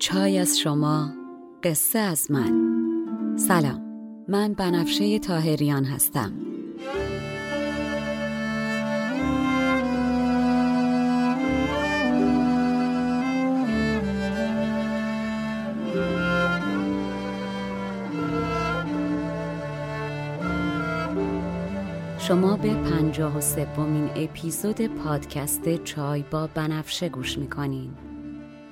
چای از شما قصه از من. سلام من بنفشه تاهریان هستم. شما به پنجاه و سومین اپیزود پادکست چای با بنفشه گوش می‌کنین.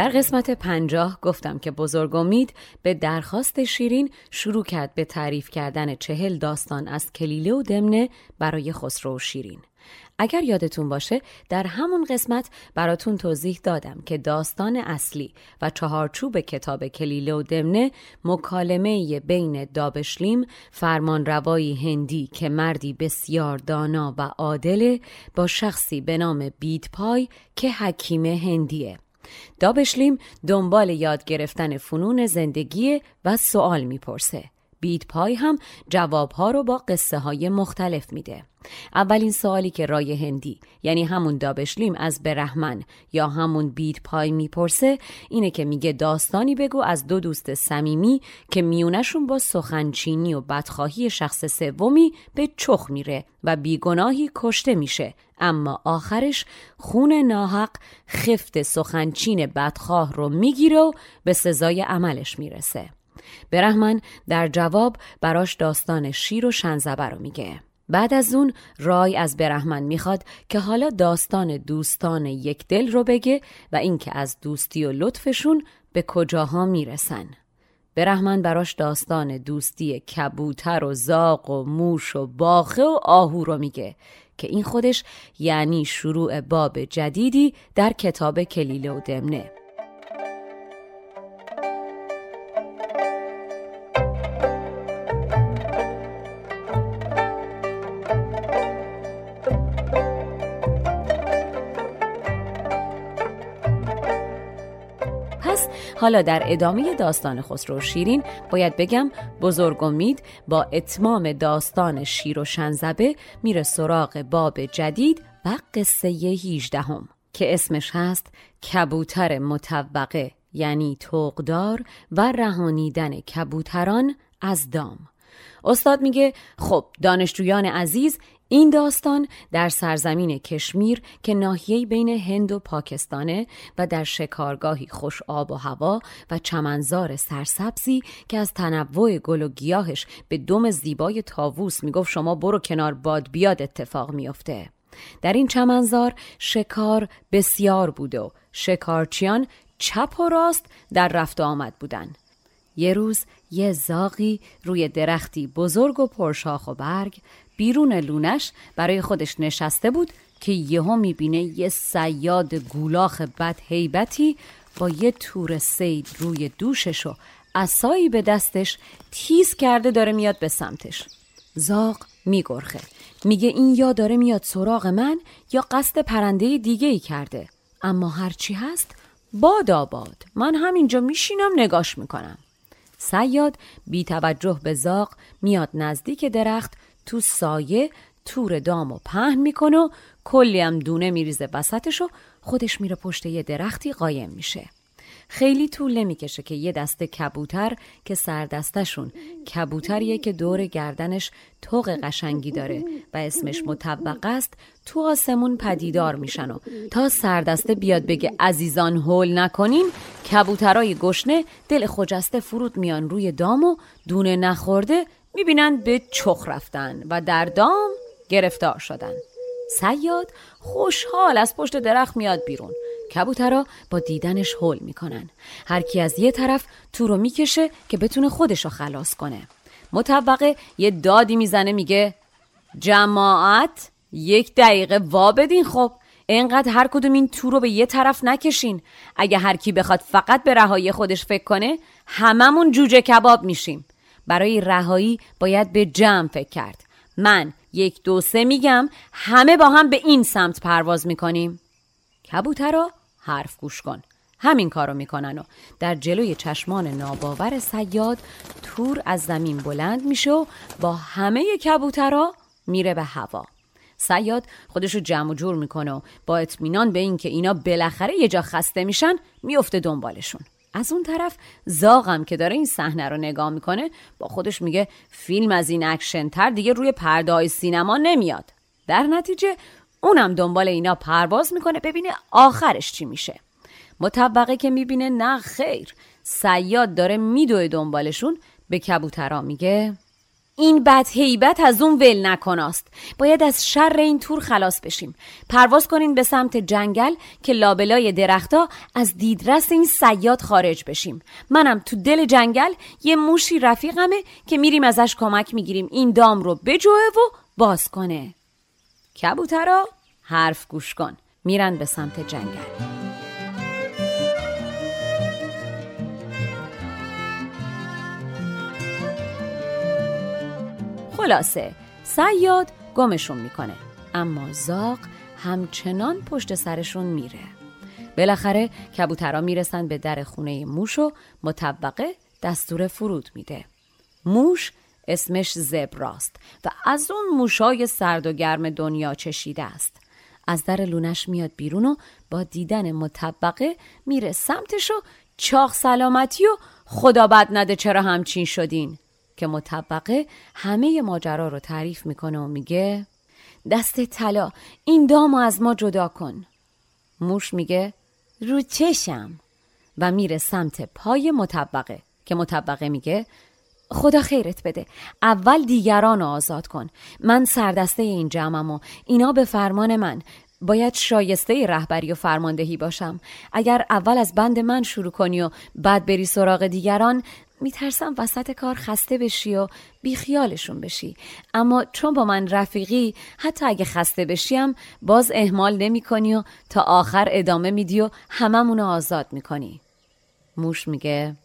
در قسمت پنجاه گفتم که بزرگ امید به درخواست شیرین شروع کرد به تعریف کردن چهل داستان از کلیله و دمنه برای خسرو و شیرین. اگر یادتون باشه در همون قسمت براتون توضیح دادم که داستان اصلی و چهارچوب کتاب کلیله و دمنه مکالمه بین دابشلیم فرمانروایی هندی که مردی بسیار دانا و عادله با شخصی به نام بیدپای که حکیم هندیه دابشلیم دنبال یاد گرفتن فنون زندگی و سوال می‌پرسه. بیت پای هم جوابها رو با قصه های مختلف میده. اولین سوالی که رای هندی یعنی همون دابشلیم از برهمن یا همون بیت پای می‌پرسه اینه که میگه داستانی بگو از دو دوست صمیمی که میونشون با سخنچینی و بدخواهی شخص سومی به چخ میره و بیگناهی کشته میشه اما آخرش خون ناحق خفت سخنچین بدخواه رو می‌گیره و به سزای عملش می‌رسه برهمن در جواب براش داستان شیر و شنزبه رو میگه. بعد از اون رای از برهمن می‌خواد که حالا داستان دوستان یک دل رو بگه و اینکه از دوستی و لطفشون به کجاها می‌رسن. برهمن براش داستان دوستی کبوتر و زاق و موش و باخه و آهو رو میگه که این خودش یعنی شروع باب جدیدی در کتاب کلیله و دمنه. حالا در ادامه داستان خسرو شیرین باید بگم بزرگ امید با اتمام داستان شیر و شنزبه میره سراغ باب جدید و قصه 18 هم که اسمش هست کبوتر متوقه یعنی توقدار و رهانیدن کبوتران از دام. استاد میگه خب دانشجویان عزیز این داستان در سرزمین کشمیر که ناحیه بین هند و پاکستانه و در شکارگاهی خوش آب و هوا و چمنزار سرسبزی که از تنوع گل و گیاهش به دم زیبای تاووس می‌گفت شما برو کنار باد بیاد اتفاق میافته. در این چمنزار شکار بسیار بود و شکارچیان چپ و راست در رفت آمد بودن. یه روز یه زاقی روی درختی بزرگ و پرشاخ و برگ بیرون لونش برای خودش نشسته بود که یهو می‌بینه یه سیاد گولاخ بد هیبتی با یه تور سید روی دوشش و اسایی به دستش تیز کرده داره میاد به سمتش. زاق میگرخه. میگه این یا داره میاد سراغ من یا قصد پرنده دیگه ای کرده. اما هرچی هست باد آباد. من همینجا میشینم نگاش می‌کنم. سیاد بی توجه به زاق میاد نزدیک درخت تو سایه تور دام و پهن می‌کنه و کلی هم دونه میریزه وسطش و خودش میره پشت یه درختی قایم میشه. خیلی طول نمی‌کشه که یه دسته کبوتر که سردستشون کبوتریه که دور گردنش توق قشنگی داره و اسمش مطبق است. تو آسمون پدیدار میشن و تا سردسته بیاد بگه عزیزان هول نکنین کبوترای گشنه دل خجسته فرود میان روی دام و دونه نخورده می‌بینن به چخ رفتن و در دام گرفتار شدن. سیاد خوشحال از پشت درخت میاد بیرون. کبوترا با دیدنش هول می‌کنن. هر کی از یه طرف تو رو می‌کشه که بتونه خودشو خلاص کنه. مطبقه یه دادی می‌زنه میگه جماعت یک دقیقه وا بدین خب. انقدر هر کدوم این تو رو به یه طرف نکشین. اگه هر کی بخواد فقط به رهایی خودش فکر کنه هممون جوجه کباب میشیم. برای رهایی باید به جمع فکر کرد. من یک دو سه میگم همه با هم به این سمت پرواز می‌کنیم. کبوترا حرف گوش کن. همین کارو می‌کنن و در جلوی چشمان ناباور سیاد تور از زمین بلند میشه و با همه کبوترا میره به هوا. سیاد خودشو جمع و جور می‌کنه و با اطمینان به اینکه اینا بالاخره یه جا خسته میشن میفته دنبالشون. از اون طرف زاغم که داره این صحنه رو نگاه می‌کنه با خودش میگه فیلم از این اکشن تر دیگه روی پرده سینما نمیاد. در نتیجه اونم دنبال اینا پرواز می‌کنه ببینه آخرش چی میشه. مطوقه که می‌بینه نه خیر. صیاد داره میدوه دنبالشون. به کبوترا میگه این بد هیبت از اون ول نکن هاست. باید از شر این تور خلاص بشیم. پرواز کنین به سمت جنگل که لابلای درختها از دیدرس این سیاد خارج بشیم. منم تو دل جنگل یه موشی رفیقمه که میریم ازش کمک می‌گیریم. این دام رو بجوه و باز کنه. کبوترا حرف گوش کن. میرن به سمت جنگل. خلاصه سیاد گمشون می‌کنه اما زاق همچنان پشت سرشون میره. بالاخره کبوترا می‌رسن به در خونه موش و مطبقه دستور فرود میده. موش اسمش زبراست و از اون موشای سرد و گرم دنیا چشیده است. از در لونش میاد بیرون و با دیدن مطبقه میره سمتش و چاق سلامتی و خدا بد نده چرا همچین شدین؟ که مطبقه همه ماجرا رو تعریف می‌کنه و میگه دست طلا این دامو از ما جدا کن. موش میگه رو چشم. و میره سمت پای مطبقه که مطبقه میگه خدا خیرت بده. اول دیگران رو آزاد کن. من سردسته این جمعم و اینا به فرمان من. باید شایسته رهبری و فرماندهی باشم. اگر اول از بند من شروع کنی و بعد بری سراغ دیگران میترسم وسط کار خسته بشی و بیخیالشون بشی. اما چون با من رفیقی حتی اگه خسته بشیم باز اهمال نمی کنی و تا آخر ادامه میدی و هممونو آزاد می‌کنی. موش میگه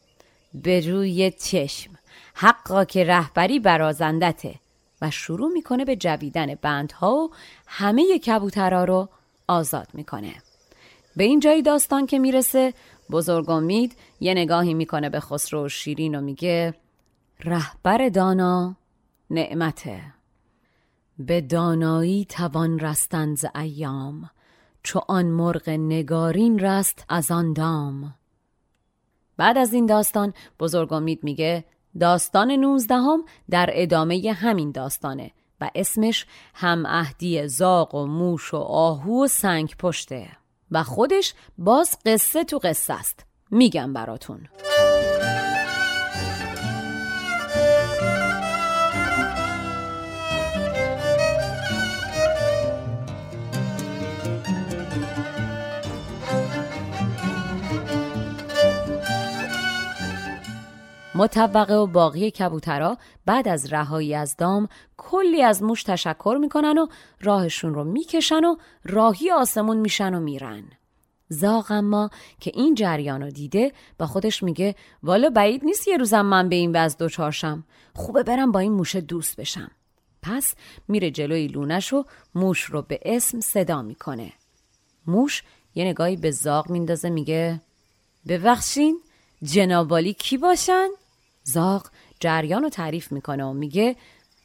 به روی چشم. حقا که رهبری برازندته و شروع می‌کنه به جویدن بندها و همه کبوترها رو آزاد می‌کنه. به این جای داستان که می‌رسه بزرگ امید یه نگاهی می‌کنه به خسرو و شیرین و میگه رهبر دانا نعمته. به دانایی توان رستن ز ایام چو آن مرغ نگارین رست از آن دام. بعد از این داستان بزرگ امید میگه داستان نوزدهم در ادامه همین داستانه و اسمش هم اهدی زاق و موش و آهو و سنگ پشته و خودش باز قصه تو قصه است. میگم براتون. مطبقه و باقی کبوترا بعد از رهایی از دام کلی از موش تشکر می‌کنن و راهشون رو می‌کشن و راهی آسمون میشن و میرن. زاغ اما که این جریان رو دیده با خودش میگه والا بعید نیست یه روزم من به این وز دوچارشم خوبه برم با این موشه دوست بشم پس میره جلوی لونش و موش رو به اسم صدا می‌کنه موش یه نگاهی به زاغ میندازه میگه ببخشین جنابالی کی باشن؟ زاغ جریان رو تعریف می‌کنه و میگه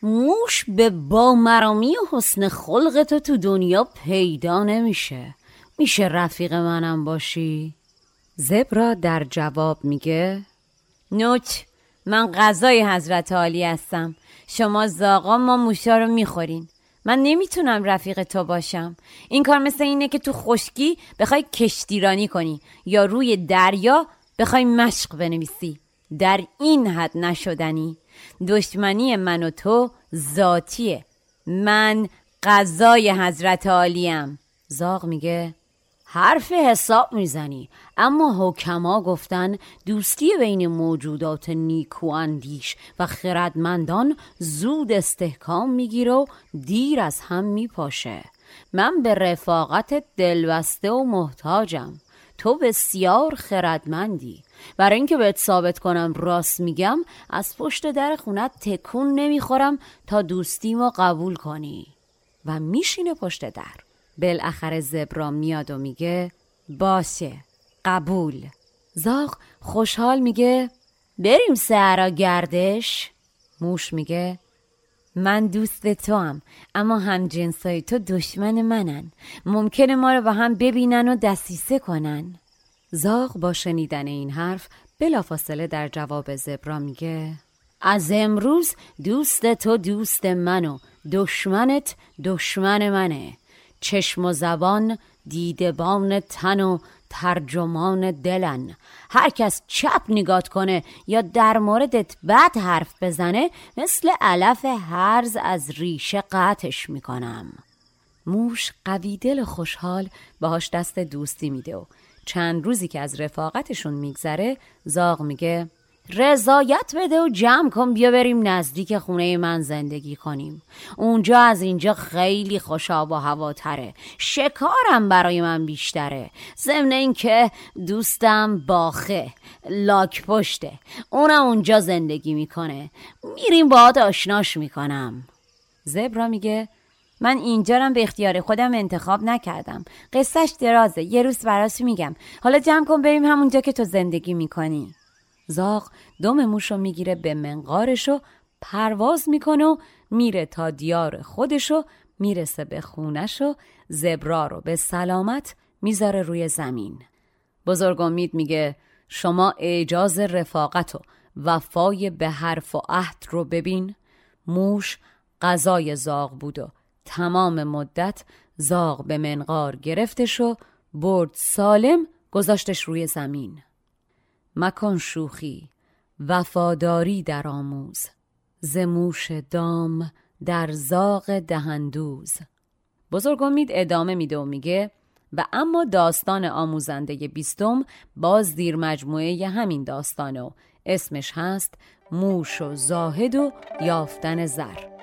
موش به با مرامی و حسن خلق تو تو دنیا پیدا نمیشه. میشه رفیق منم باشی؟ زبرا در جواب میگه نوچ من غذای حضرت عالی هستم. شما زاغا ما موشا رو می‌خورین. من نمی‌تونم رفیق تو باشم. این کار مثل اینه که تو خشکی بخوای کشتیرانی کنی یا روی دریا بخوای مشق بنویسی. در این حد نشدنی. دشمنی من و تو ذاتیه. من قضای حضرت عالیم. زاغ میگه حرف حساب می‌زنی. اما حکما گفتن دوستی بین موجودات نیکو اندیش و خردمندان زود استحکام می‌گیره و دیر از هم میپاشه. من به رفاقت دلبسته و محتاجم. تو بسیار خردمندی. برای اینکه بهت ثابت کنم راست میگم از پشت در خونت تکون نمی‌خورم تا دوستیمو قبول کنی. و میشینه پشت در. بالاخره زبرا میاد و میگه باشه قبول. زاغ خوشحال میگه بریم سهرا گردش. موش میگه من دوست تو هم اما هم جنسای تو دشمن منن. ممکنه ما رو با هم ببینن و دستیسه کنن. زاغ با شنیدن این حرف بلافاصله در جواب زبرا میگه از امروز دوست تو دوست منو دشمنت دشمن منه. چشم و زبان دیدبان تن و ترجمان دلن. هر کس چپ نگات کنه یا در موردت بد حرف بزنه مثل علف هرز از ریشه قطعش می‌کنم. موش قوی دل خوشحال باهاش دست دوستی میده و چند روزی که از رفاقتشون میگذره زاغ میگه رضایت بده و جمع کن بیا بریم نزدیک خونه من زندگی کنیم. اونجا از اینجا خیلی خوشاب و هواتره شکارم برای من بیشتره. ضمن اینکه دوستم باخه لاک پشته. اونم اونجا زندگی می‌کنه. میریم باهات آشناش می‌کنم. زبرا میگه من اینجا به اختیار خودم انتخاب نکردم. قصهش درازه. یه روز براش میگم. حالا جمع کن بریم همونجا که تو زندگی می‌کنی. زاغ دم موش رو می‌گیره به منقارش و پرواز می‌کنه و میره تا دیار خودش و می‌رسه به خونش و زبرا رو به سلامت می‌ذاره روی زمین. بزرگ امید میگه شما اجاز رفاقت و وفای به حرف و عهد رو ببین. موش غذای زاغ بود و تمام مدت زاغ به منقار گرفتش و برد سالم گذاشتش روی زمین. مکان شوخی وفاداری در آموز زموش دام در زاغ دهندوز. بزرگ امید ادامه میده و میگه و اما داستان آموزنده بیستم باز دیر مجموعه همین داستانه و اسمش هست موش و زاهد و یافتن زر.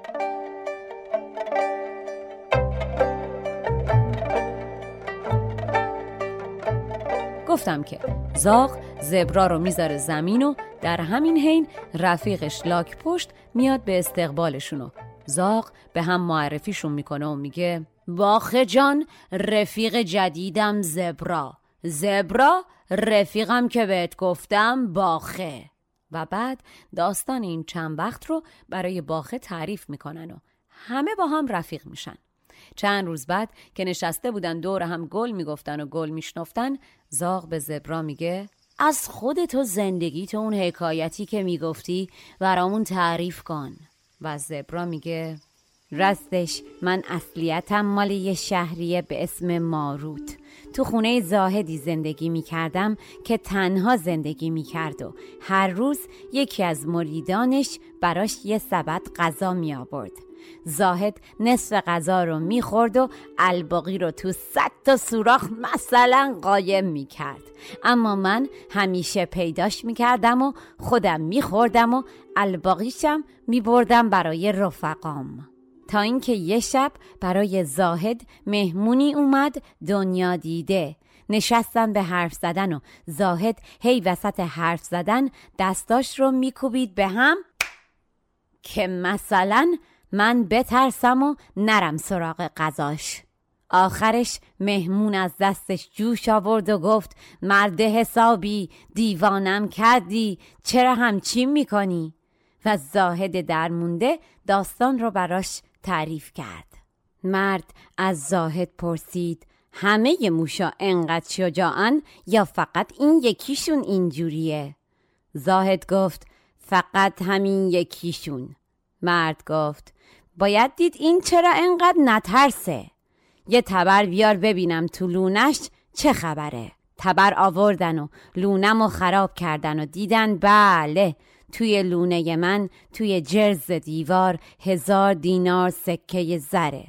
گفتم که زاغ زبرا رو می‌ذاره زمین و در همین حین رفیقش لاک پشت میاد به استقبالشون و زاغ به هم معرفیشون می‌کنه و میگه باخه جان رفیق جدیدم زبرا. زبرا رفیقم که بهت گفتم باخه. و بعد داستان این چند وقت رو برای باخه تعریف می‌کنن و همه با هم رفیق میشن. چند روز بعد که نشسته بودن دور هم گل می‌گفتن و گل میشنفتن زاغ به زبرا میگه از خودت و زندگی تو اون حکایتی که می‌گفتی برامون تعریف کن. و زبرا میگه راستش من اصلیتم مال یه شهریه به اسم ماروت. تو خونه زاهدی زندگی می کردم که تنها زندگی می کرد و هر روز یکی از مریدانش براش یه سبد غذا می آورد زاهد نصف غذا رو می‌خورد و الباقی رو تو صد تا سوراخ مثلا قایم می‌کرد. اما من همیشه پیداش می‌کردم و خودم میخوردم و الباقیشم میبردم برای رفقام. تا اینکه یه شب برای زاهد مهمونی اومد دنیا دیده. نشستن به حرف زدن و زاهد هی وسط حرف زدن دستاش رو میکوبید به هم که مثلا من بترسم و نرم سراغ غذاش. آخرش مهمون از دستش جوش آورد و گفت مرد حسابی دیوانم کردی چرا همچین می‌کنی؟ و زاهد درمونده داستان رو براش تعریف کرد. مرد از زاهد پرسید همه موشا انقدر شجاعن یا فقط این یکیشون اینجوریه؟ زاهد گفت فقط همین یکیشون. مرد گفت باید دید این چرا انقدر نترسه. یه تبر بیار ببینم تو لونش چه خبره. تبر آوردن و لونم و خراب کردن و دیدن بله توی لونه من توی جرز دیوار هزار دینار سکه زره.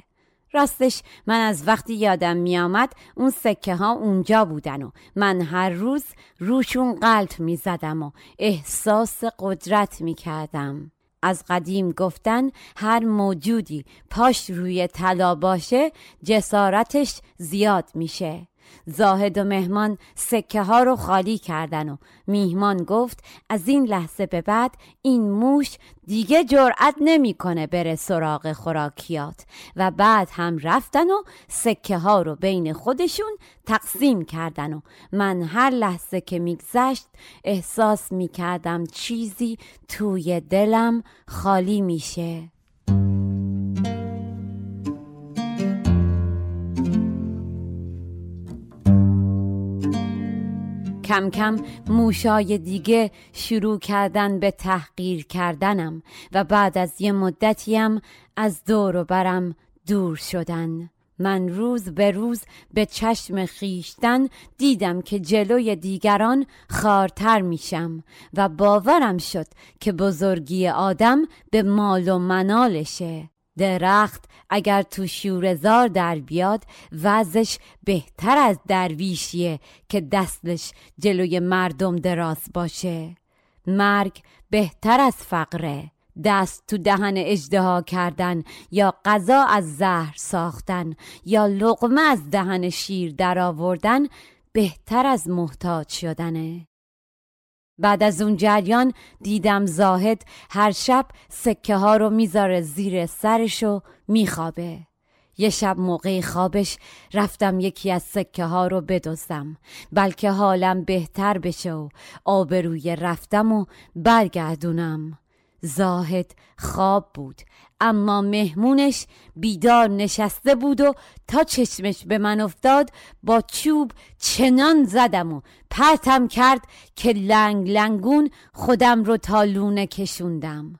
راستش من از وقتی یادم میآمد اون سکه ها اونجا بودن و من هر روز روشون قلط می زدم و احساس قدرت می کردم. از قدیم گفتن هر موجودی پاش روی طلا باشه جسارتش زیاد میشه. زاهد و مهمان سکه ها رو خالی کردن و میهمان گفت از این لحظه به بعد این موش دیگه جرأت نمی‌کنه بره سراغ خوراکیات و بعد هم رفتن و سکه ها رو بین خودشون تقسیم کردن و من هر لحظه که میگذشت احساس می‌کردم چیزی توی دلم خالی میشه. کم کم موشای دیگه شروع کردن به تحقیر کردنم و بعد از یه مدتیم از دور و برم دور شدن. من روز به روز به چشم خیشتن دیدم که جلوی دیگران خارتر میشم و باورم شد که بزرگی آدم به مال و منالشه. درخت اگر تو شورزار در بیاد وزش بهتر از درویشیه که دستش جلوی مردم دراز باشه. مرگ بهتر از فقره. دست تو دهن اجدها کردن یا غذا از زهر ساختن یا لقمه از دهن شیر درآوردن بهتر از محتاج شدنه. بعد از اون جریان دیدم زاهد هر شب سکه ها رو می‌ذاره زیر سرش و میخوابه. یه شب موقع خوابش رفتم یکی از سکه ها رو بدزدم بلکه حالم بهتر بشه و آبروی رفتم و برگردونم. زاهد خواب بود اما مهمونش بیدار نشسته بود و تا چشمش به من افتاد با چوب چنان زدم و پرتم کرد که لنگ لنگون خودم رو تا لونه کشوندم.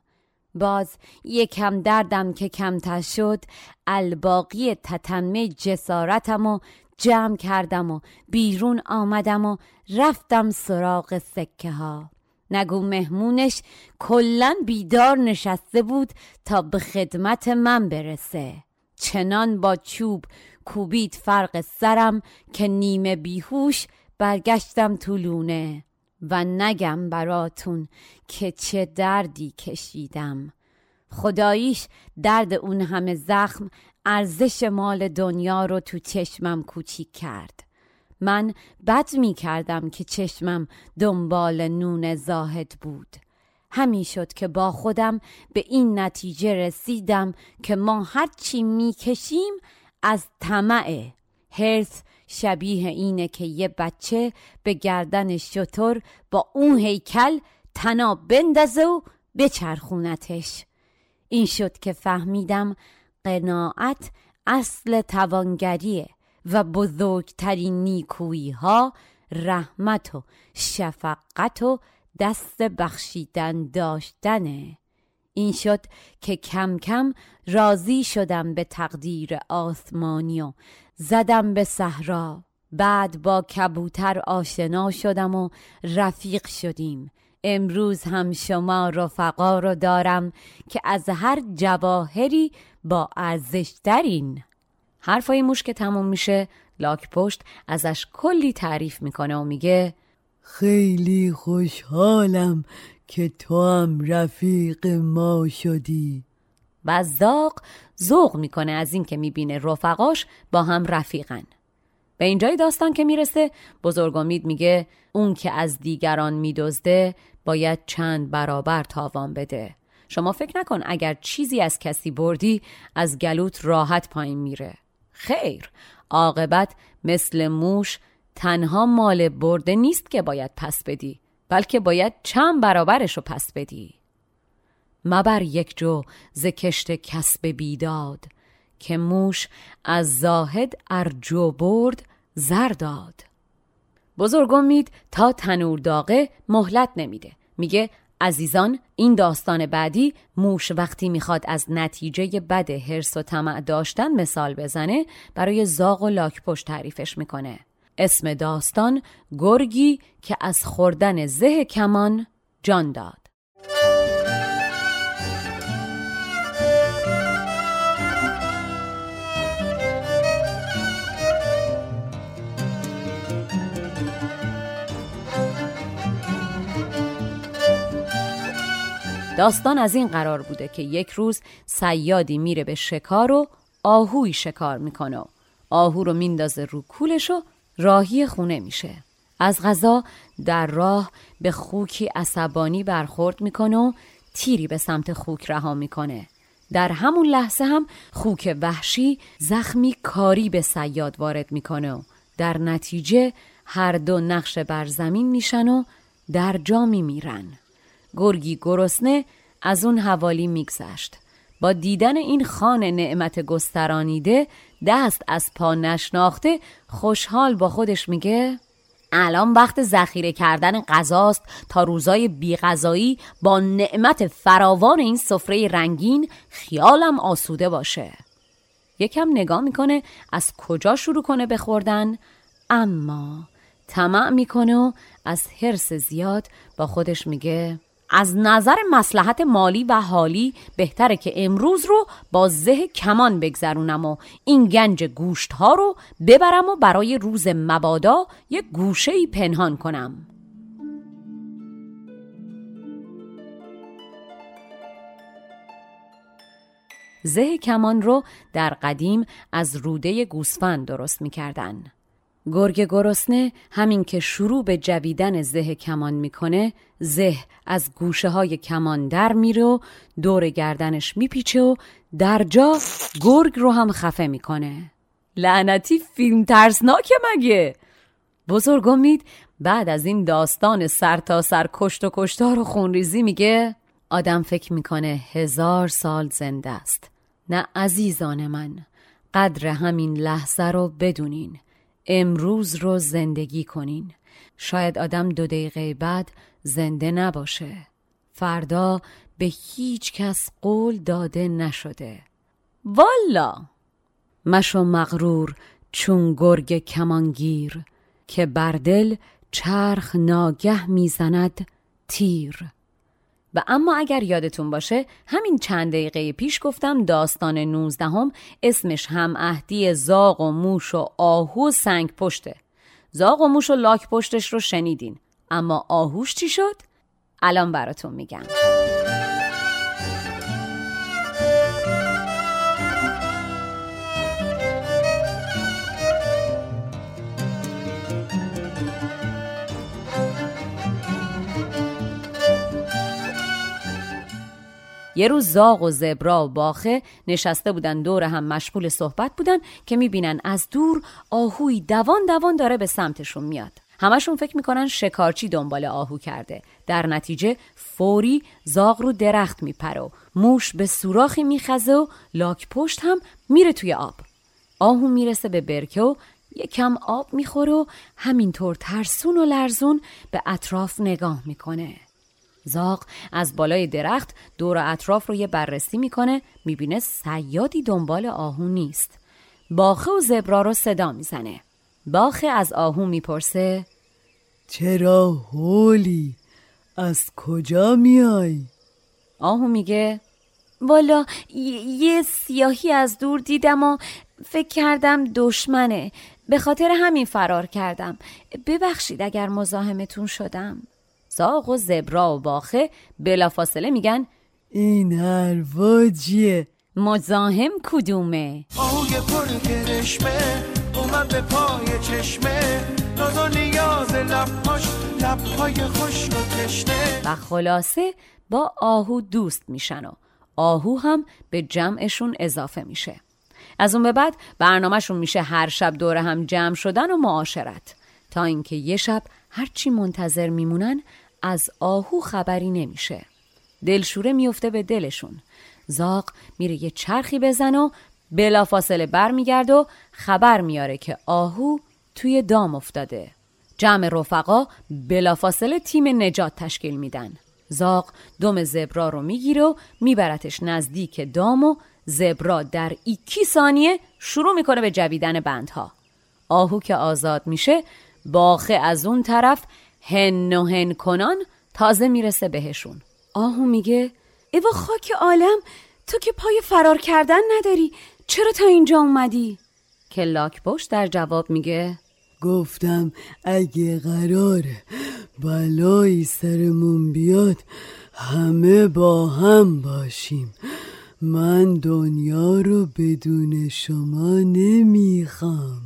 باز یکم دردم که کمتر شد الباقی تتمه جسارتم و جمع کردم و بیرون آمدم و رفتم سراغ سکه ها نگو مهمونش کلا بیدار نشسته بود تا به خدمت من برسه. چنان با چوب کوبید فرق سرم که نیمه بیهوش برگشتم طولونه و نگم براتون که چه دردی کشیدم. خداییش درد اون همه زخم ارزش مال دنیا رو تو چشمم کوچیک کرد. من بد می کردم که چشمم دنبال نون زاهد بود. همین شد که با خودم به این نتیجه رسیدم که ما هرچی می‌کشیم از طمع هرس شبیه اینه که یه بچه به گردن شطور با اون هیکل تنا بندازه و بچرخونتش. این شد که فهمیدم قناعت اصل توانگریه. و بزرگترین نیکویی ها رحمت و شفقت و دست بخشیدن داشتنه. این شد که کم کم راضی شدم به تقدیر آسمانی و زدم به صحرا. بعد با کبوتر آشنا شدم و رفیق شدیم. امروز هم شما رفقا رو دارم که از هر جواهری با ارزش ترین حرفای موش که تموم میشه لاک پشت ازش کلی تعریف می‌کنه و میگه خیلی خوشحالم که تو هم رفیق ما شدی. و زاق ذوق می‌کنه از اینکه می‌بینه رفقاش با هم رفیقن. به اینجای داستان که می‌رسه بزرگ امید میگه اون که از دیگران میدزده باید چند برابر تاوان بده. شما فکر نکن اگر چیزی از کسی بردی از گلوت راحت پایین میره. خیر. عاقبت مثل موش تنها مال برده نیست که باید پس بدی بلکه باید چند برابرش رو پس بدی. مبر یک جو ز کشت کسب بیداد که موش از زاهد ارجو برد زر داد. بزرگ امید تا تنور داغه مهلت نمیده میگه عزیزان این داستان بعدی موش وقتی می‌خواد از نتیجه بد هرس و طمع داشتن مثال بزنه برای زاغ و لاک پشت تعریفش می‌کنه. اسم داستان گرگی که از خوردن زه کمان جان داد. داستان از این قرار بوده که یک روز سیادی میره به شکار و آهوی شکار می‌کنه آهو رو میندازه رو کولش و راهی خونه میشه. از غذا در راه به خوکی عصبانی برخورد می‌کنه و تیری به سمت خوک رها می‌کنه. در همون لحظه هم خوک وحشی زخمی کاری به سیاد وارد می‌کنه و در نتیجه هر دو نقش بر زمین میشن و در جا میمیرن گرگی گرسنه از اون حوالی میگذشت. با دیدن این خان نعمت گسترانیده دست از پا نشناخته خوشحال با خودش میگه الان وقت ذخیره کردن غذاست تا روزای بیغذایی با نعمت فراوان این سفره رنگین خیالم آسوده باشه. یکم نگاه می‌کنه از کجا شروع کنه بخوردن اما طمع می‌کنه و از حرس زیاد با خودش میگه از نظر مسلحت مالی و حالی بهتره که امروز رو با زه کمان بگذرونم و این گنج گوشت ها رو ببرم و برای روز مبادا یک گوشه ای پنهان کنم زه کمان رو در قدیم از روده گوسفند درست می‌کردن. گرگ گرسنه همین که شروع به جویدن زه کمان می‌کنه زه از گوشه های کمان در میره و دور گردنش میپیچه و در جا گرگ رو هم خفه می‌کنه. لعنتی فیلم ترسناکه مگه؟ بزرگ امید بعد از این داستان سر تا سر کشت و کشتار و خونریزی میگه آدم فکر می‌کنه هزار سال زنده است. نه عزیزان من قدر همین لحظه رو بدونین. امروز رو زندگی کنین. شاید آدم دو دقیقه بعد زنده نباشه. فردا به هیچ کس قول داده نشده. والا! مشو مغرور چون گرگ کمانگیر که بر دل چرخ ناگه می‌زند تیر. و اما اگر یادتون باشه همین چند دقیقه پیش گفتم داستان نوزدهم اسمش هم اهدی زاغ و موش و آهو سنگ پشته. زاغ و موش و لاک پشتش رو شنیدین. اما آهوش چی شد؟ الان براتون میگم. یه روز زاغ و زبرا و باخه نشسته بودن دور هم مشغول صحبت بودن که می‌بینن از دور آهوی دوان دوان داره به سمتشون میاد. همشون فکر می‌کنن شکارچی دنبال آهو کرده. در نتیجه فوری زاغ رو درخت میپره و موش به سوراخی میخزه و لاک پشت هم میره توی آب. آهو می‌رسه به برکه و یکم آب می‌خوره و همینطور ترسون و لرزون به اطراف نگاه می‌کنه. زاق از بالای درخت دور اطراف رو یه بررسی می‌کنه می‌بینه سیادی دنبال آهو نیست. باخه و زبرا رو صدا می‌زنه. باخه از آهو می‌پرسه چرا هولی؟ از کجا میای؟ آهو میگه والا یه سیاهی از دور دیدم و فکر کردم دشمنه. به خاطر همین فرار کردم. ببخشید اگر مزاحمتون شدم. زاغ و زبرا و باخه بلافاصله میگن این حرفا چیه؟ مزاحم کدومه؟ آهوی پر کرشمه اومد به پای چشمه ناز و نیاز لبهاش لبهای خوش و تشنه و خلاصه با آهو دوست میشن و آهو هم به جمعشون اضافه میشه از اون به بعد برنامهشون میشه هر شب دور هم جمع شدن و معاشرت تا اینکه یه شب هرچی منتظر میمونن از آهو خبری نمیشه. دلشوره میفته به دلشون. زاق میره یه چرخی بزن و بلافاصله برمیگرد و خبر میاره که آهو توی دام افتاده. جمع رفقا بلافاصله تیم نجات تشکیل میدن. زاق دم زبرا رو می‌گیره و میبرتش نزدیک دام و زبرا در ایکی ثانیه شروع می‌کنه به جویدن بندها. آهو که آزاد میشه باخه از اون طرف هن و هن کنان تازه می‌رسه بهشون. آهو میگه ایوا خاک عالم تو که پای فرار کردن نداری چرا تا اینجا اومدی؟ که در جواب میگه گفتم اگه قراره بلایی سرمون بیاد همه با هم باشیم. من دنیا رو بدون شما نمی‌خوام.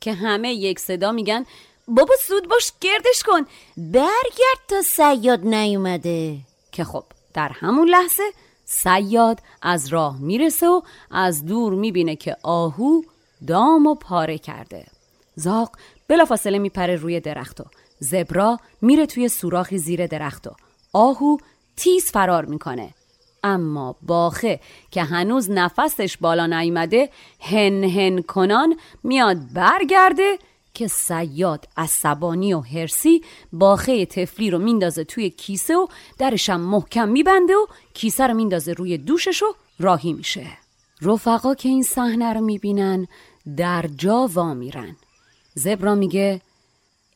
که همه یک صدا میگن بابا سود باش گردش کن. برگرد تا سیاد نیومده. که خب در همون لحظه سیاد از راه می‌رسه و از دور می‌بینه که آهو دام و پاره کرده. زاق بلافاصله میپره روی درخت و زبرا میره توی سوراخی زیر درخت و آهو تیز فرار می‌کنه. اما باخه که هنوز نفسش بالا نیامده هن هن کنان میاد برگرده که سیاد عصبانی و هرسی باخه تفلی رو میندازه توی کیسه و درشم محکم میبنده و کیسه رو میندازه روی دوشش و راهی میشه. رفقا که این صحنه رو می‌بینن در جا وا میرن. زبرا میگه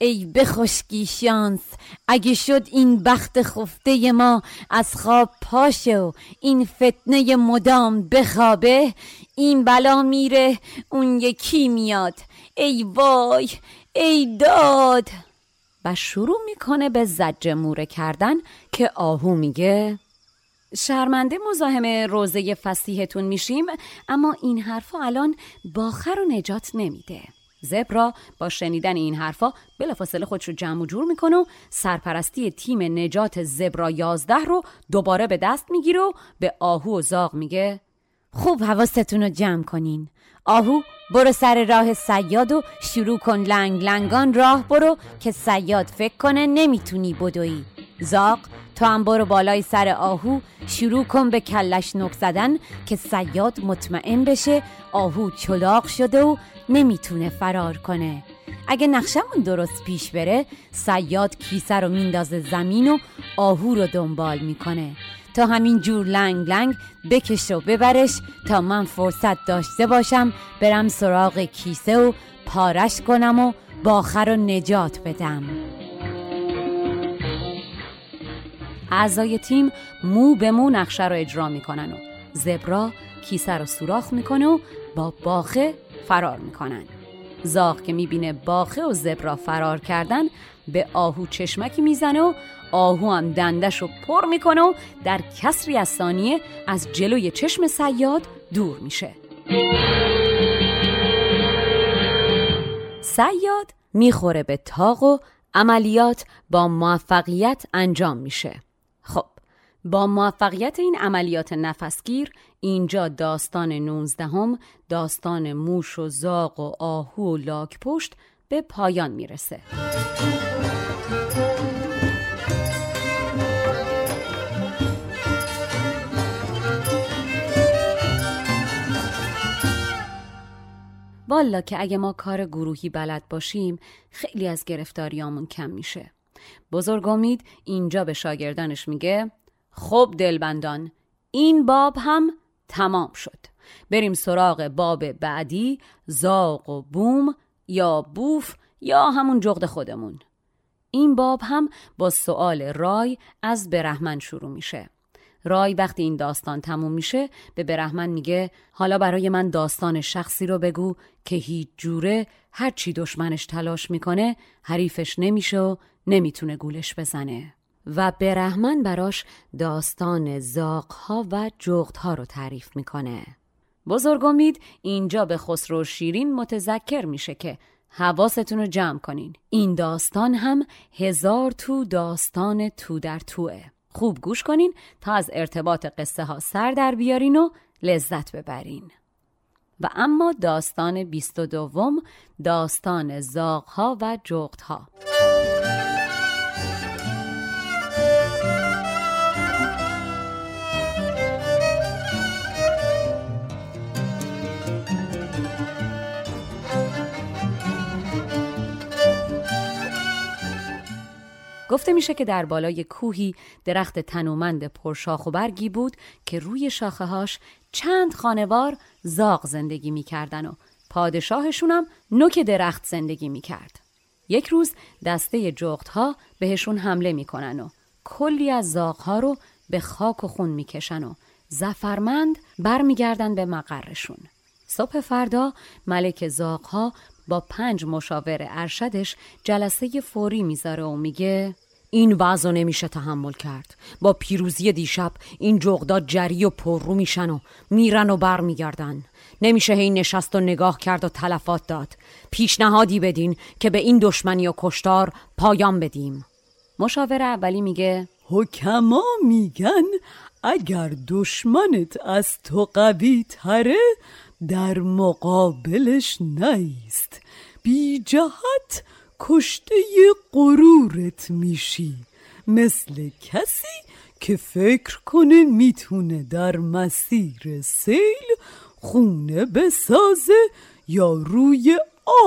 ای بخشکی شانس اگه شد این بخت خفته ما از خواب پاشه و این فتنه مدام بخوابه این بلا میره اون یکی میاد. ای وای ای داد. و شروع می‌کنه به زجه موره کردن که آهو میگه شرمنده مزاحم روزه فسیحتون میشیم اما این حرفا الان باخر و نجات نمیده. زبرا با شنیدن این حرفا بلافاصله خودش رو جمع و جور می‌کنه و سرپرستی تیم نجات زبرا یازده رو دوباره به دست می‌گیره و به آهو و زاغ میگه خوب حواستون رو جمع کنین. آهو برو سر راه سیاد و شروع کن لنگ لنگان راه برو که سیاد فکر کنه نمی‌تونی بدوی. زاق تو هم برو بالای سر آهو شروع کن به کلش نک زدن که سیاد مطمئن بشه آهو چلاق شده و نمی‌تونه فرار کنه. اگه نقشمون درست پیش بره سیاد کیسه رو میندازه زمین و آهو رو دنبال می‌کنه. تا همین جور لنگ لنگ بکش و ببرش تا من فرصت داشته باشم برم سراغ کیسه و پارش کنم و باخر رو نجات بدم. اعضای تیم مو به مو نقشه رو اجرا می‌کنن و زبرا کیسه رو سوراخ می‌کنه و با باخه فرار می‌کنن. زاغ که می‌بینه باخه و زبرا فرار کردن به آهو چشمکی می‌زنه و آهو هم دندش رو پر می‌کنه و در کسری از ثانیه از جلوی چشم سیاد دور میشه. سیاد می‌خوره به تاق و عملیات با موفقیت انجام میشه. خب با موفقیت این عملیات نفسگیر اینجا داستان نوزدهم داستان موش و زاق و آهو و لاک پشت به پایان می‌رسه. والا که اگه ما کار گروهی بلد باشیم خیلی از گرفتاریامون کم میشه. بزرگ امید اینجا به شاگردانش میگه خب دلبندان این باب هم تمام شد. بریم سراغ باب بعدی زاق و بوم یا بوف یا همون جغد خودمون. این باب هم با سوال رای از برهمن شروع میشه. رای وقتی این داستان تموم میشه به برهمن میگه حالا برای من داستان شخصی رو بگو که هیچ جوره هر چی دشمنش تلاش می‌کنه حریفش نمیشه و نمی‌تونه گولش بزنه. و برهمن براش داستان زاقها و جغدها رو تعریف می‌کنه. بزرگ امید اینجا به خسرو شیرین متذکر میشه که حواستون رو جمع کنین. این داستان هم هزار تو داستان تو در توه. خوب گوش کنین تا از ارتباط قصه ها سر در بیارین و لذت ببرین. و اما داستان بیست و دوم داستان زاغها و جغدها. گفته میشه که در بالای کوهی درخت تنومند پرشاخ و برگی بود که روی شاخه هاش چند خانوار زاغ زندگی می‌کردن و پادشاهشونم نوک درخت زندگی می‌کرد. یک روز دسته جغدها بهشون حمله می‌کنن و کلی از زاغها رو به خاک و خون می‌کشن و زفرمند برمیگردن به مقرشون. صبح فردا ملک زاغها با پنج مشاور ارشدش جلسه فوری می‌ذاره و میگه این وضع نمیشه تحمل کرد. با پیروزی دیشب این جغدا جری و پررو میشن و میرن و بر میگردن نمیشه هی نشست و نگاه کرد و تلفات داد. پیشنهادی بدین که به این دشمنی و کشتار پایان بدیم. مشاور اولی میگه حکما میگن اگر دشمنت از تو قوی تره در مقابلش نیست. بی جهت کشته غرورت میشی. مثل کسی که فکر کنه می‌تونه در مسیر سیل خونه بسازه یا روی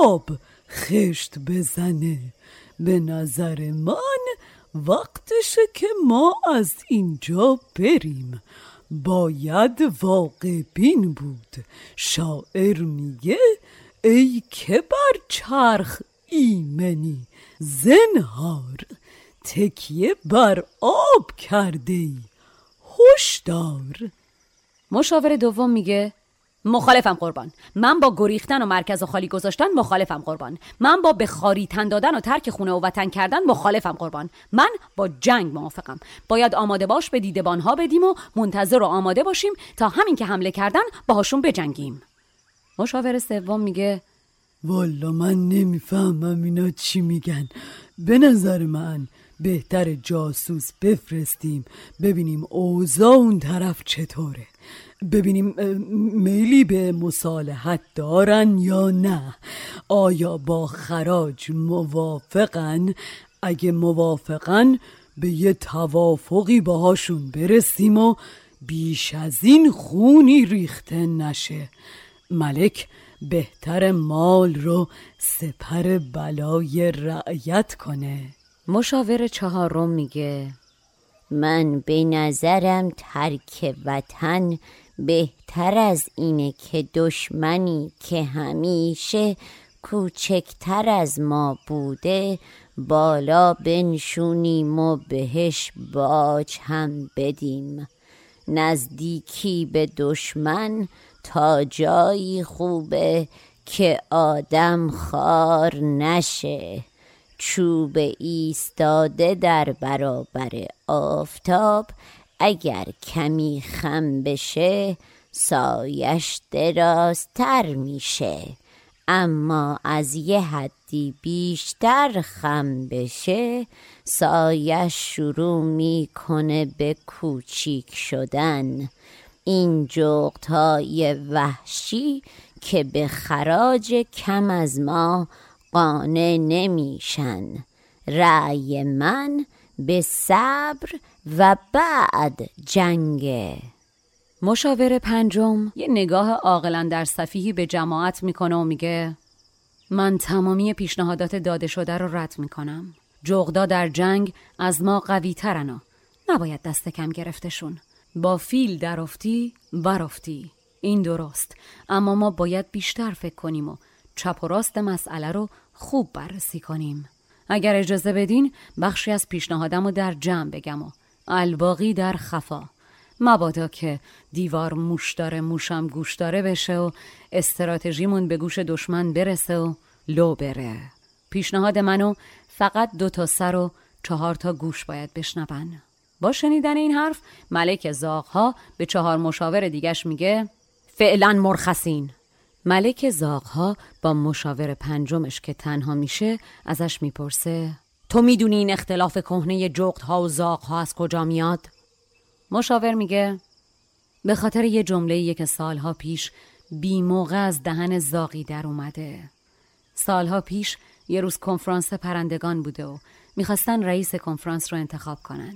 آب خشت بزنه. به نظر من وقتشه که ما از اینجا بریم. باید واقع بین بود. شاعر میگه ای که بر چرخ ایمنی زنهار تکیه بر آب کرده ای مشاور دوم میگه مخالفم قربان. من با گریختن و مرکز و خالی گذاشتن مخالفم قربان. من با به خاری تن دادن و ترک خونه و وطن کردن مخالفم قربان. من با جنگ موافقم. باید آماده باش به دیدبان ها بدیم و منتظر و آماده باشیم تا همین که حمله کردن باهاشون بجنگیم. مشاور سوم میگه والا من نمی‌فهمم اینا چی میگن. به نظر من بهتر جاسوس بفرستیم. ببینیم اوضاع اون طرف چطوره. ببینیم میلی به مصالحت دارن یا نه؟ آیا با خراج موافقن؟ اگه موافقن به یه توافقی باهاشون برسیم و بیش از این خونی ریخته نشه. ملک بهتر مال رو سپر بلای رعیت کنه. مشاور چهارم میگه من به نظرم ترک وطن بهتر از اینه که دشمنی که همیشه کوچکتر از ما بوده بالا بنشونیم و بهش باج هم بدیم. نزدیکی به دشمن تا جایی خوبه که آدم خار نشه. چوب ایستاده در برابر آفتاب اگر کمی خم بشه سایش درازتر میشه. اما از یه حدی بیشتر خم بشه سایش شروع می‌کنه به کوچیک شدن. این های وحشی که به خراج کم از ما قانع نمیشن. رأی من به صبر و بعد جنگه مشاور پنجم یه نگاه عاقلا در صفیحی به جماعت می‌کنه و میگه من تمامی پیشنهادات داده شده رو رد می‌کنم. جغدا در جنگ از ما قوی ترن نباید دست کم گرفتشون. با فیل درافتی برافتی. این درست. اما ما باید بیشتر فکر کنیم و چپ و راست مسئله رو خوب بررسی کنیم. اگر اجازه بدین بخشی از پیشنهادم رو در جمع بگم و الباقی در خفا. مبادا که دیوار موش داره موشم گوش داره بشه و استراتژیمون به گوش دشمن برسه و لو بره. پیشنهاد منو فقط دو تا سر و چهار تا گوش باید بشنون. با شنیدن این حرف ملک زاغها به چهار مشاور دیگش میگه فعلا مرخصین. ملک زاغها با مشاور پنجمش که تنها میشه ازش می‌پرسه تو می‌دونی این اختلاف کهنه جغدها و زاغها از کجا میاد؟ مشاور میگه به خاطر یه جمله که سالها پیش بی موقع از دهن زاغی در اومده. سالها پیش یه روز کنفرانس پرندگان بوده و می‌خواستن رئیس کنفرانس رو انتخاب کنن.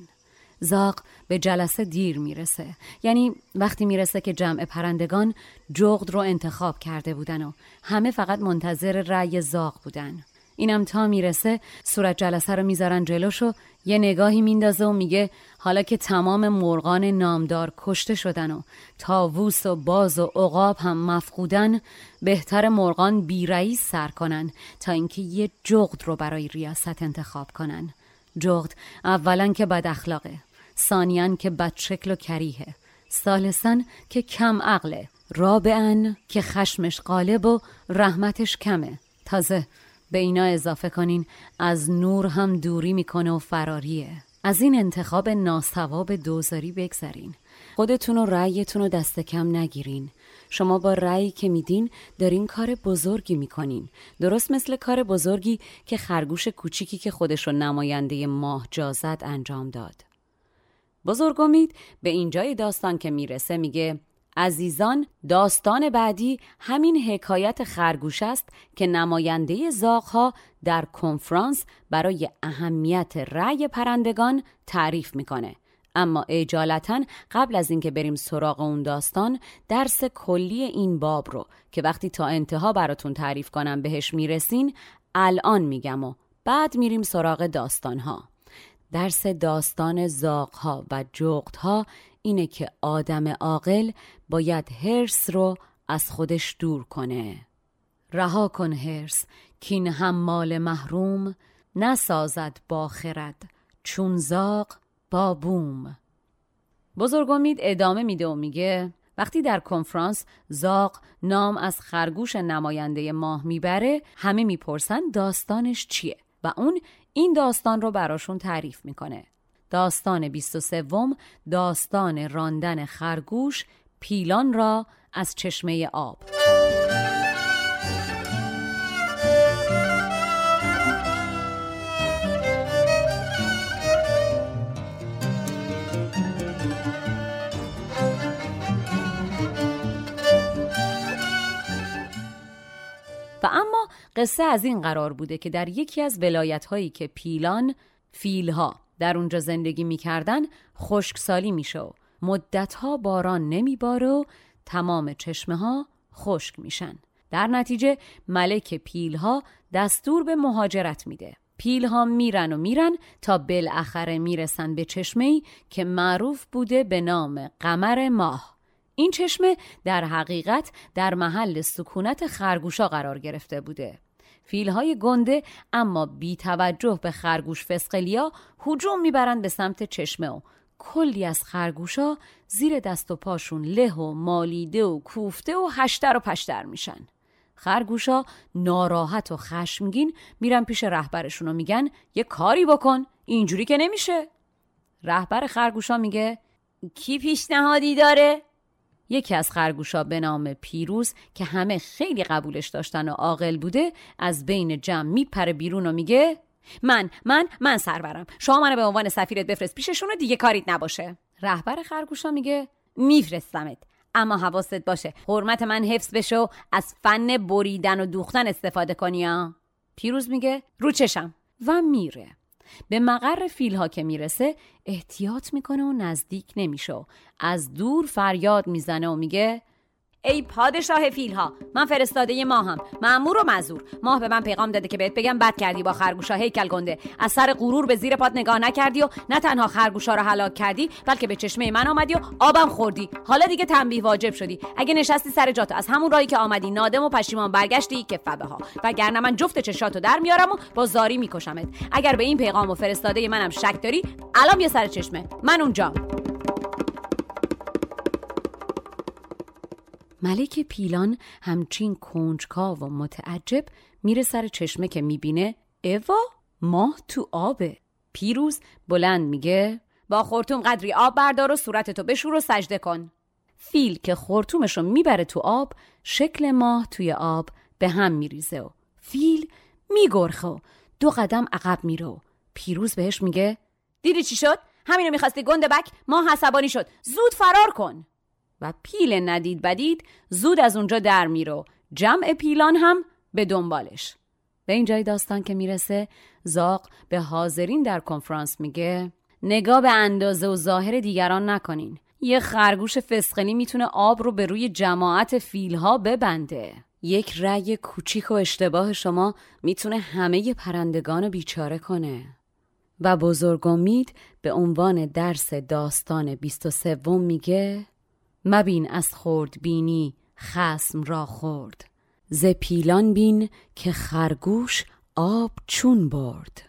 زاق به جلسه دیر می‌رسه. یعنی وقتی می‌رسه که جمع پرندگان جغد رو انتخاب کرده بودن و همه فقط منتظر رأی زاق بودن. اینم تا می‌رسه صورت جلسه رو می‌ذارن جلوش و یه نگاهی میندازه و میگه حالا که تمام مرغان نامدار کشته شدن و تاووس و باز و عقاب هم مفقودن بهتر مرغان بی رئیس سر کنن تا اینکه یه جغد رو برای ریاست انتخاب کنن. جغد اولا که بد اخلاقه ثانیان که بد شکل و کریهه ثالثا که کم عقله رابعا که خشمش غالب و رحمتش کمه. تازه به اینا اضافه کنین از نور هم دوری می‌کنه و فراریه از این انتخاب ناسواب دوزاری بگذرین. خودتون و رأیتون رو دست کم نگیرین. شما با رأیی که میدین دارین کار بزرگی می‌کنین. درست مثل کار بزرگی که خرگوش کوچیکی که خودش رو نماینده ماه جازد انجام داد. بزرگ امید به اینجای داستان که می‌رسه میگه عزیزان داستان بعدی همین حکایت خرگوش است که نماینده زاغها در کنفرانس برای اهمیت رأی پرندگان تعریف می‌کنه. اما اجالتا قبل از اینکه بریم سراغ اون داستان درس کلی این باب رو که وقتی تا انتها براتون تعریف کنم بهش می‌رسین الان میگم و بعد میریم سراغ داستانها. درس داستان زاغها و جغدها اینه که آدم عاقل باید هرس رو از خودش دور کنه. رها کن هرس کین حمال محروم نسازد با خرد چون زاغ با بوم. بزرگ امید ادامه میده و میگه وقتی در کنفرانس زاق نام از خرگوش نماینده ماه می‌بره همه می‌پرسن داستانش چیه؟ و اون این داستان رو براشون تعریف می‌کنه. داستان 23 داستان راندن خرگوش پیلان را از چشمه آب. و اما قصه از این قرار بوده که در یکی از ولایت هایی که پیلان فیلها در اونجا زندگی می‌کردن خشکسالی میشه مدتها باران نمیباره و تمام چشمه ها خشک میشن. در نتیجه ملک پیلها دستور به مهاجرت میده. پیلها میرن و میرن تا بالاخره می‌رسن به چشمه که معروف بوده به نام قمر ماه. این چشمه در حقیقت در محل سکونت خرگوشا قرار گرفته بوده. فیلهای گنده اما بی توجه به خرگوش فسقلیا هجوم می‌برند به سمت چشمه و کلی از خرگوشا زیر دست و پاشون له و مالیده و کوفته و هشتر و پشتر میشن. خرگوشا ناراحت و خشمگین میرن پیش رهبرشون و میگن یه کاری بکن اینجوری که نمیشه. رهبر خرگوشا میگه کی پیشنهادی داره؟ یکی از خرگوشا به نام پیروز که همه خیلی قبولش داشتن و عاقل بوده از بین جمع میپره بیرون و میگه من من من سرورم. شما منو به عنوان سفیرت بفرست. پیششون دیگه کاریت نباشه. رهبر خرگوشا میگه میفرستمت. اما حواست باشه. حرمت من حفظ بشه و از فن بریدن و دوختن استفاده کنی ها؟ پیروز میگه رو چشم. و میره. به مقر فیلها که می‌رسه احتیاط می‌کنه و نزدیک نمیشه. از دور فریاد می‌زنه و میگه ای پادشاه فیلها من فرستاده ماهم. مامور و مزور ماه به من پیغام داده که بهت بگم بد کردی با خرگوشا. هیکل گنده. از سر غرور به زیر پات نگاه نکردی و نه تنها خرگوشا رو هلاک کردی بلکه به چشمه من آمدی و آبم خوردی. حالا دیگه تنبیه واجب شدی. اگه نشستی سر جاتو از همون راهی که آمدی نادم و پشیمان برگشتی که فبه ها وگرنه من جفت چشاتو در میارم و با زاری میکشمت. اگر به این پیغام و فرستاده منم شک داری الان بیا سر چشمه. من اونجا ملک پیلان همچین کنجکاو و متعجب میره سر چشمه که می‌بینه اوا ماه تو آبه. پیروز بلند میگه با خورتوم قدری آب بردار و صورتتو بشور و سجده کن. فیل که خورتومشو می‌بره تو آب شکل ماه توی آب به هم میریزه و فیل میگرخه و دو قدم عقب میره و پیروز بهش میگه دیدی چی شد؟ همینو می‌خواستی گنده بک؟ ماه عصبانی شد. زود فرار کن. و پیل ندید بدید زود از اونجا در میرو. جمع پیلان هم به دنبالش. به این جای داستان که می‌رسه زاق به حاضرین در کنفرانس میگه نگاه به اندازه و ظاهر دیگران نکنین. یه خرگوش فسقلی می‌تونه آب رو به روی جماعت فیلها ببنده. یک رأی کوچیک و اشتباه شما می‌تونه همه پرندگان بیچاره کنه. و بزرگ امید به عنوان درس داستان 23 میگه مبین از خورد بینی خسم را خورد. ز پیلان بین که خرگوش آب چون برد.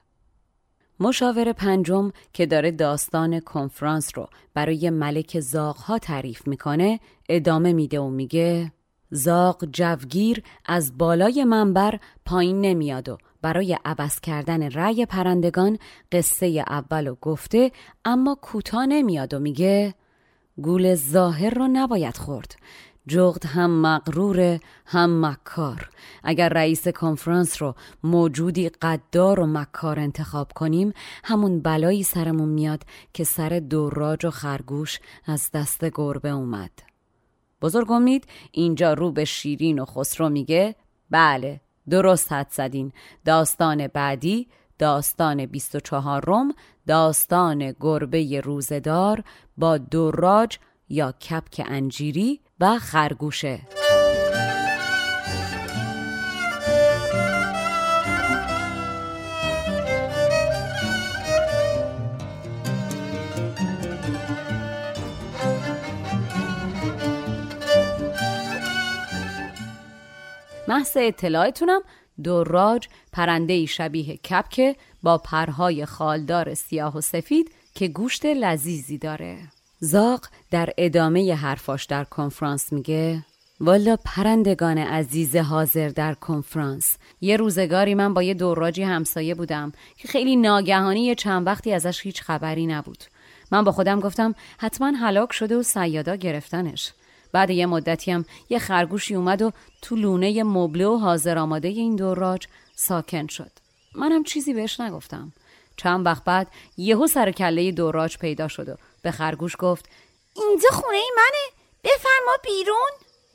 مشاور پنجم که داره داستان کنفرانس رو برای ملک زاغ تعریف می‌کنه ادامه میده و میگه زاغ جوگیر از بالای منبر پایین نمیاد و برای عوض کردن رأی پرندگان قصه اول و گفته اما کوتاه نمیاد و میگه گول ظاهر رو نباید خورد. جغد هم مغرور هم مکار. اگر رئیس کنفرانس رو موجودی قدار و مکار انتخاب کنیم همون بلایی سرمون میاد که سر دوراج و خرگوش از دست گربه اومد. بزرگ امید اینجا رو به شیرین و خسرو میگه بله درست حد زدین. داستان بعدی داستان 24 روم داستان گربه روزدار با دراج یا کپک انجیری و خرگوشه. محض اطلاعتونم دراج پرنده شبیه کپکه با پرهای خالدار سیاه و سفید که گوشت لذیذی داره. زاق در ادامه حرفاش در کنفرانس میگه والا پرندگان عزیز حاضر در کنفرانس. یه روزگاری من با یه دراجی همسایه بودم که خیلی ناگهانی یه چند وقتی ازش هیچ خبری نبود. من با خودم گفتم حتما هلاک شده و سیادا گرفتنش. بعد یه مدتی هم یه خرگوشی اومد و تو لونه مبله و حاضر آماده این دراج ساکن شد. منم چیزی بهش نگفتم. چند وقت بعد یهو سر کله دوراج پیدا شد و به خرگوش گفت اینجا خونه ای منه؟ بفرما بیرون.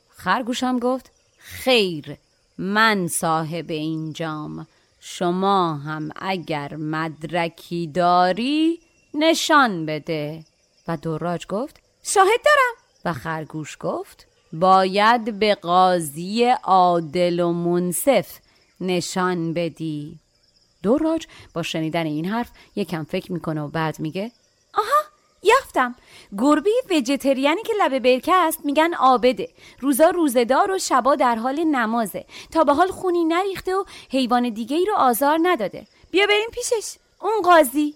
خرگوشم گفت خیر من صاحب این جام شما هم اگر مدرکی داری نشان بده. و دوراج گفت شاهد دارم. و خرگوش گفت باید به قاضی عادل و منصف نشان بدی. دوراج با شنیدن این حرف یکم فکر می‌کنه و بعد میگه آها یافتم. گربه وجتریانی که لبه برکه است میگن آبده. روزا روزدار و شبا در حال نمازه. تا به حال خونی نریخته و حیوان دیگه ای رو آزار نداده. بیا بریم پیشش. اون قاضی.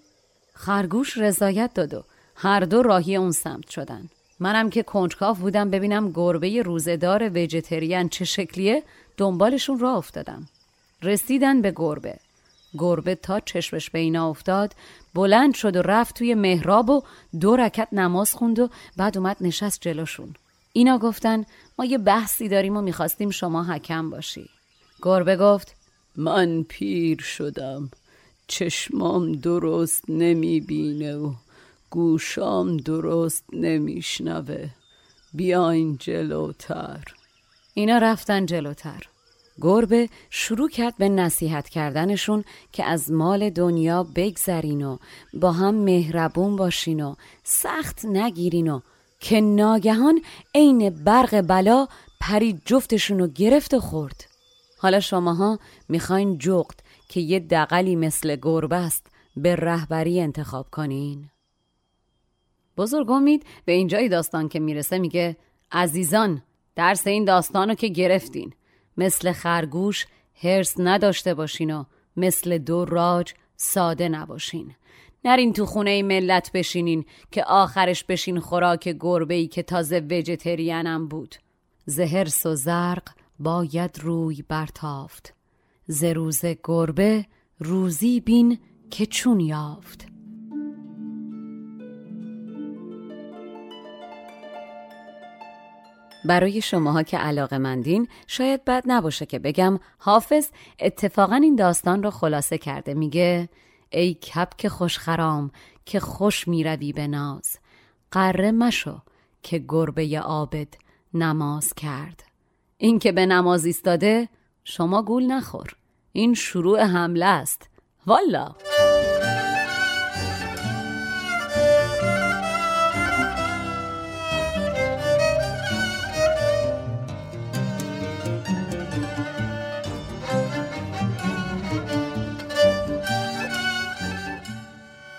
خرگوش رضایت داد و هر دو راهی اون سمت شدن. منم که کنجکاف بودم ببینم گربه روزدار وجتریان چه شکلیه. دنبالشون راه افتادم. رسیدن به گربه. گربه تا چشمش به اینا افتاد بلند شد و رفت توی محراب و دو رکت نماز خوند و بعد اومد نشست جلوشون. اینا گفتن ما یه بحثی داریم و می‌خواستیم شما حکم باشی. گربه گفت من پیر شدم. چشمام درست نمی‌بینه و گوشام درست نمیشنوه. بیاین جلوتر. اینا رفتن جلوتر. گربه شروع کرد به نصیحت کردنشون که از مال دنیا بگذرین و با هم مهربون باشین و سخت نگیرین و که ناگهان عین برق بلا پری جفتشون رو گرفت و خورد. حالا شماها می‌خواین جغد که یه دقلی مثل گربه است به رهبری انتخاب کنین. بزرگ امید به اینجای داستان که می‌رسه میگه عزیزان درس این داستانو که گرفتین. مثل خرگوش هرس نداشته باشین و مثل دو راج ساده نباشین. نرین تو خونه ملت بشینین که آخرش بشین خوراک گربه ای که تازه وجتریانم بود. زهرس و زرق باید روی برتافت. ز روز گربه روزی بین که چون یافت. برای شماها که علاقه مندین شاید بد نباشه که بگم حافظ اتفاقا این داستان رو خلاصه کرده. میگه ای کپک خوشخرام که خوش می‌روی به ناز قره مشو که گربه عابد نماز کرد. این که به نماز ایستاده شما گول نخور. این شروع حمله است. والا!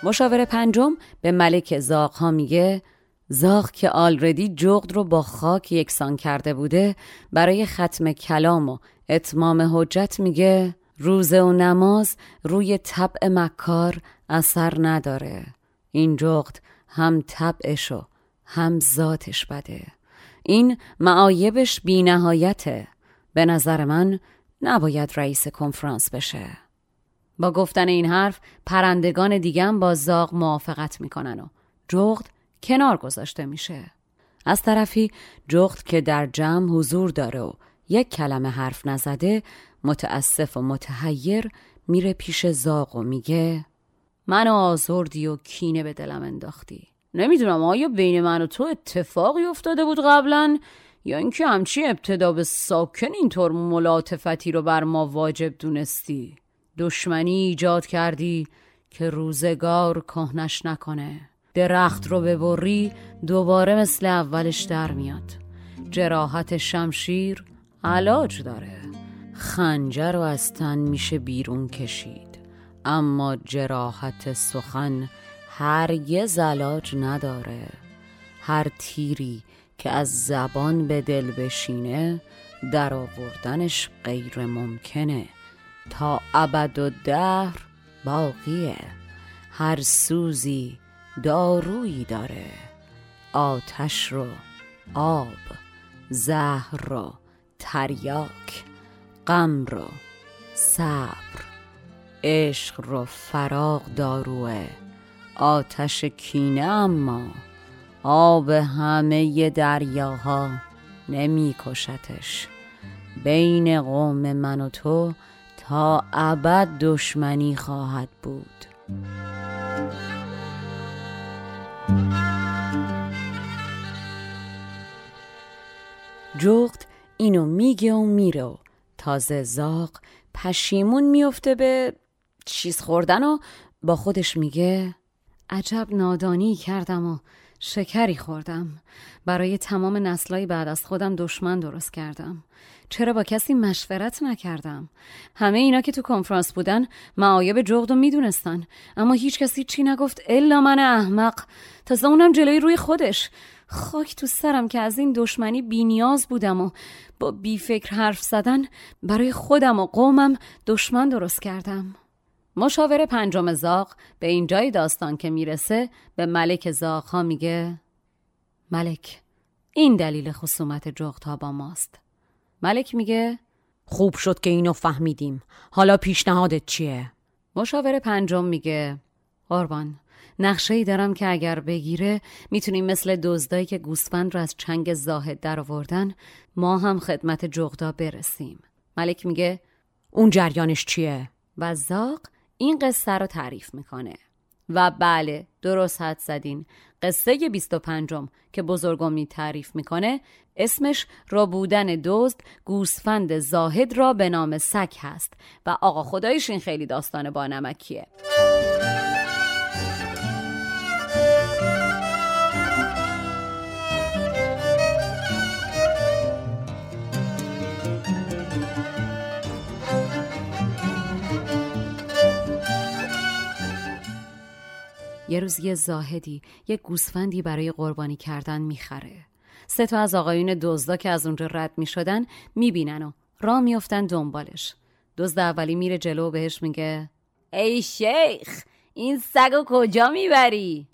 مشاور پنجم به ملک زاق ها میگه زاق که آلردی جغد رو با خاک یکسان کرده بوده برای ختم کلام و اتمام حجت میگه روزه و نماز روی طبع مکار اثر نداره. این جغد هم طبعش و هم ذاتش بده. این معایبش بی نهایته. به نظر من نباید رئیس کنفرانس بشه. با گفتن این حرف پرندگان دیگم با زاغ موافقت می‌کنن و جغد کنار گذاشته میشه. از طرفی جغد که در جمع حضور داره و یک کلمه حرف نزده متاسف و متحیر میره پیش زاغ و میگه منو آزردی و کینه به دلم انداختی. نمی‌دونم آیا بین من و تو اتفاقی افتاده بود قبلا؟ یا اینکه همچی ابتدا به ساکن اینطور ملاطفتی رو بر ما واجب دونستی؟ دشمنی ایجاد کردی که روزگار کهنش نکنه. درخت رو ببری دوباره مثل اولش در میاد. جراحت شمشیر علاج داره. خنجر رو از تن میشه بیرون کشید. اما جراحت سخن هرگز علاج نداره. هر تیری که از زبان به دل بشینه در آوردنش غیر ممکنه. تا ابد و دهر باقیه. هر سوزی دارویی داره. آتش رو آب زهر رو تریاک غم رو صبر. عشق رو فراغ داروه. آتش کینه اما آب همه دریاها نمی کشتش بین قوم من و تو تا ابد دشمنی خواهد بود. جغد اینو میگه و میره و تازه زاق پشیمون میفته به چیز خوردن و با خودش میگه عجب نادانی کردم و شکری خوردم. برای تمام نسلای بعد از خودم دشمن درست کردم. چرا با کسی مشورت نکردم؟ همه اینا که تو کنفرانس بودن معایب جغد و می‌دونستن. اما هیچ کسی چی نگفت الا من احمق. تازه اونم جلوی روی خودش. خاک تو سرم که از این دشمنی بینیاز بودم و با بیفکر حرف زدن برای خودم و قومم دشمن درست کردم. مشاور پنجم زاق به اینجای داستان که می‌رسه به ملک زاق ها میگه ملک این دلیل خصومت جغت ها با ماست. ملک میگه خوب شد که اینو فهمیدیم حالا پیشنهادت چیه؟ مشاور پنجم میگه قربان نقشه ای دارم که اگر بگیره می‌تونیم مثل دزدایی که گوسفند رو از چنگ زاهد در آوردن ما هم خدمت جغدا برسیم ملک میگه اون جریانش چیه؟ و زاق این قصه رو تعریف می‌کنه و بله درست حد زدین. قصه 25 که بزرگمی تعریف می‌کنه اسمش را بودن دزد گوسفند زاهد را به نام سک هست. و آقا خدایش این خیلی داستان با یه روز یه زاهدی یه گوسفندی برای قربانی کردن می‌خره. سه تا از آقایون دزدا که از اونجا رد می‌شدن می‌بینن و را میافتن دنبالش. دزد اولی میره جلو و بهش میگه ای شیخ این سگو کجا می‌بری؟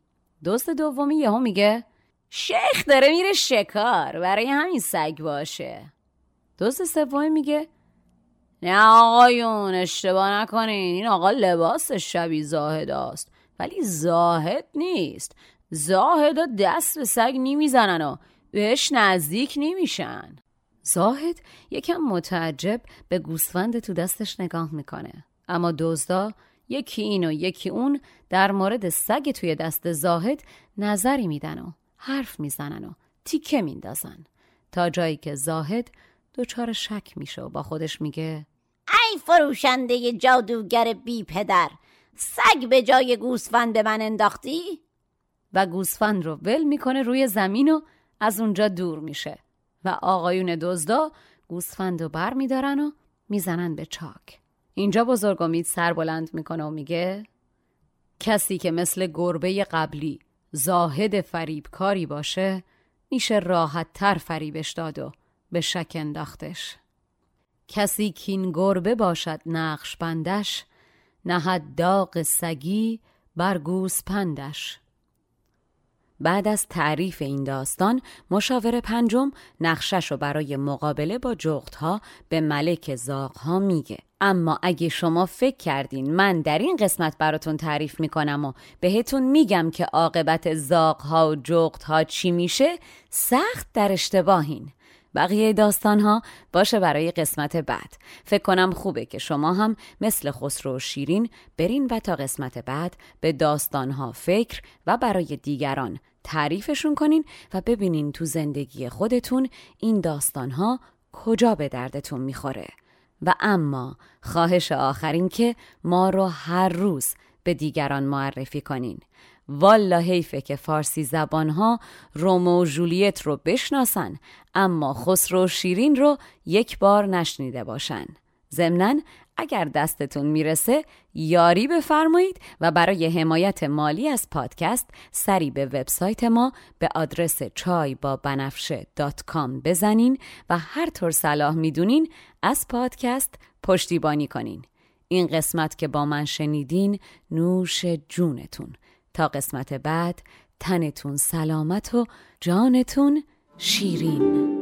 دوست دومی یهو میگه شیخ داره میره شکار برای همین سگ باشه. دوست سومی میگه نه آقایون اشتباه نکنین این آقا لباس شبیه زاهد است. ولی زاهد نیست. زاهد دست به سگ نمی‌زنن و بهش نزدیک نمیشن. زاهد یکم متعجب به گوسفند تو دستش نگاه می‌کنه. اما دزدا یکی این و یکی اون در مورد سگ توی دست زاهد نظری میدن و حرف می‌زنن و تیکه میندازن. تا جایی که زاهد دچار شک میشه و با خودش میگه ای فروشنده جادوگر بی پدر سگ به جای گوسفند به من انداختی؟ و گوسفند رو ول می‌کنه روی زمین و از اونجا دور میشه و آقایون دزدا گوسفند رو بر میدارن و می‌زنن به چاک اینجا بزرگ امید سر بلند می‌کنه و میگه کسی که مثل گربه قبلی زاهد فریبکاری باشه میشه راحت تر فریبش داد و به شک انداختش کسی کین گربه باشد نقش بندش نهد داغ سگی بر پندش بعد از تعریف این داستان مشاور پنجم نقشش رو برای مقابله با جغتها به ملک زاغها میگه. اما اگه شما فکر کردین من در این قسمت براتون تعریف می‌کنم و بهتون میگم که عاقبت زاغها و جغتها چی میشه سخت در اشتباهین. بقیه داستان ها باشه برای قسمت بعد. فکر کنم خوبه که شما هم مثل خسرو و شیرین برین و تا قسمت بعد به داستان ها فکر و برای دیگران تعریفشون کنین و ببینین تو زندگی خودتون این داستان ها کجا به دردتون می‌خوره. و اما خواهش آخرین که ما رو هر روز به دیگران معرفی کنین. والا حیفه که فارسی زبانها رومو و جولیت رو بشناسن اما خسرو و شیرین رو یک بار نشنیده باشن. ضمناً اگر دستتون می‌رسه یاری بفرمایید و برای حمایت مالی از پادکست سری به وبسایت ما به آدرس چای با بنفشه دات کام بزنین و هر طور صلاح می‌دونین از پادکست پشتیبانی کنین. این قسمت که با من شنیدین نوش جونتون. تا قسمت بعد تنتون سلامت و جانتون شیرین.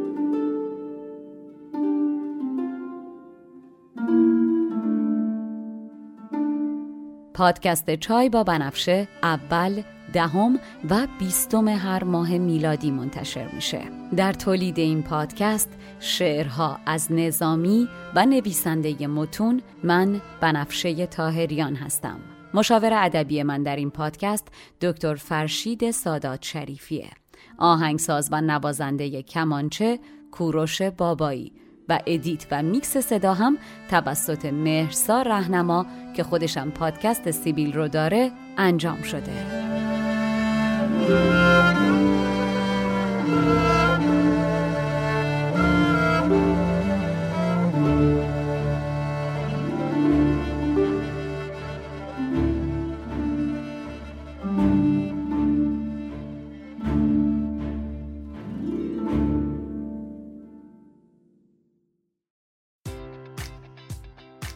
پادکست چای با بنفشه اول دهم و بیستم هر ماه میلادی منتشر میشه. در تولید این پادکست شعرها از نظامی و نویسنده متون من بنفشه طاهریان هستم. مشاور ادبی من در این پادکست دکتر فرشید سادات شریفیه. آهنگساز و نوازنده کمانچه کوروش بابایی و edit و میکس صدا هم توسط مهرسا رهنما که خودشم پادکست سیبیل رو داره انجام شده.